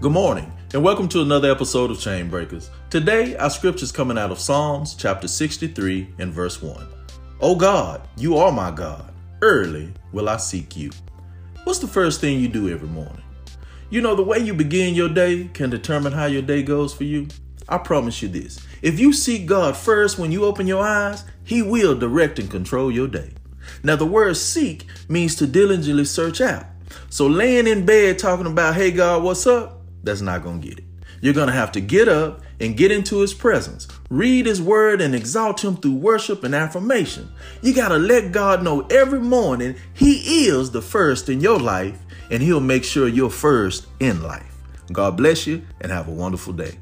Good morning, and welcome to another episode of Chain Breakers. Today, our scripture is coming out of Psalms chapter 63 and verse 1. Oh God, you are my God. Early will I seek you. What's the first thing you do every morning? You know, the way you begin your day can determine how your day goes for you. I promise you this if you seek God first when you open your eyes, He will direct and control your day. Now, the word seek means to diligently search out. So, laying in bed talking about, hey, God, what's up? That's not going to get it. You're going to have to get up and get into his presence. Read his word and exalt him through worship and affirmation. You got to let God know every morning he is the first in your life and he'll make sure you're first in life. God bless you and have a wonderful day.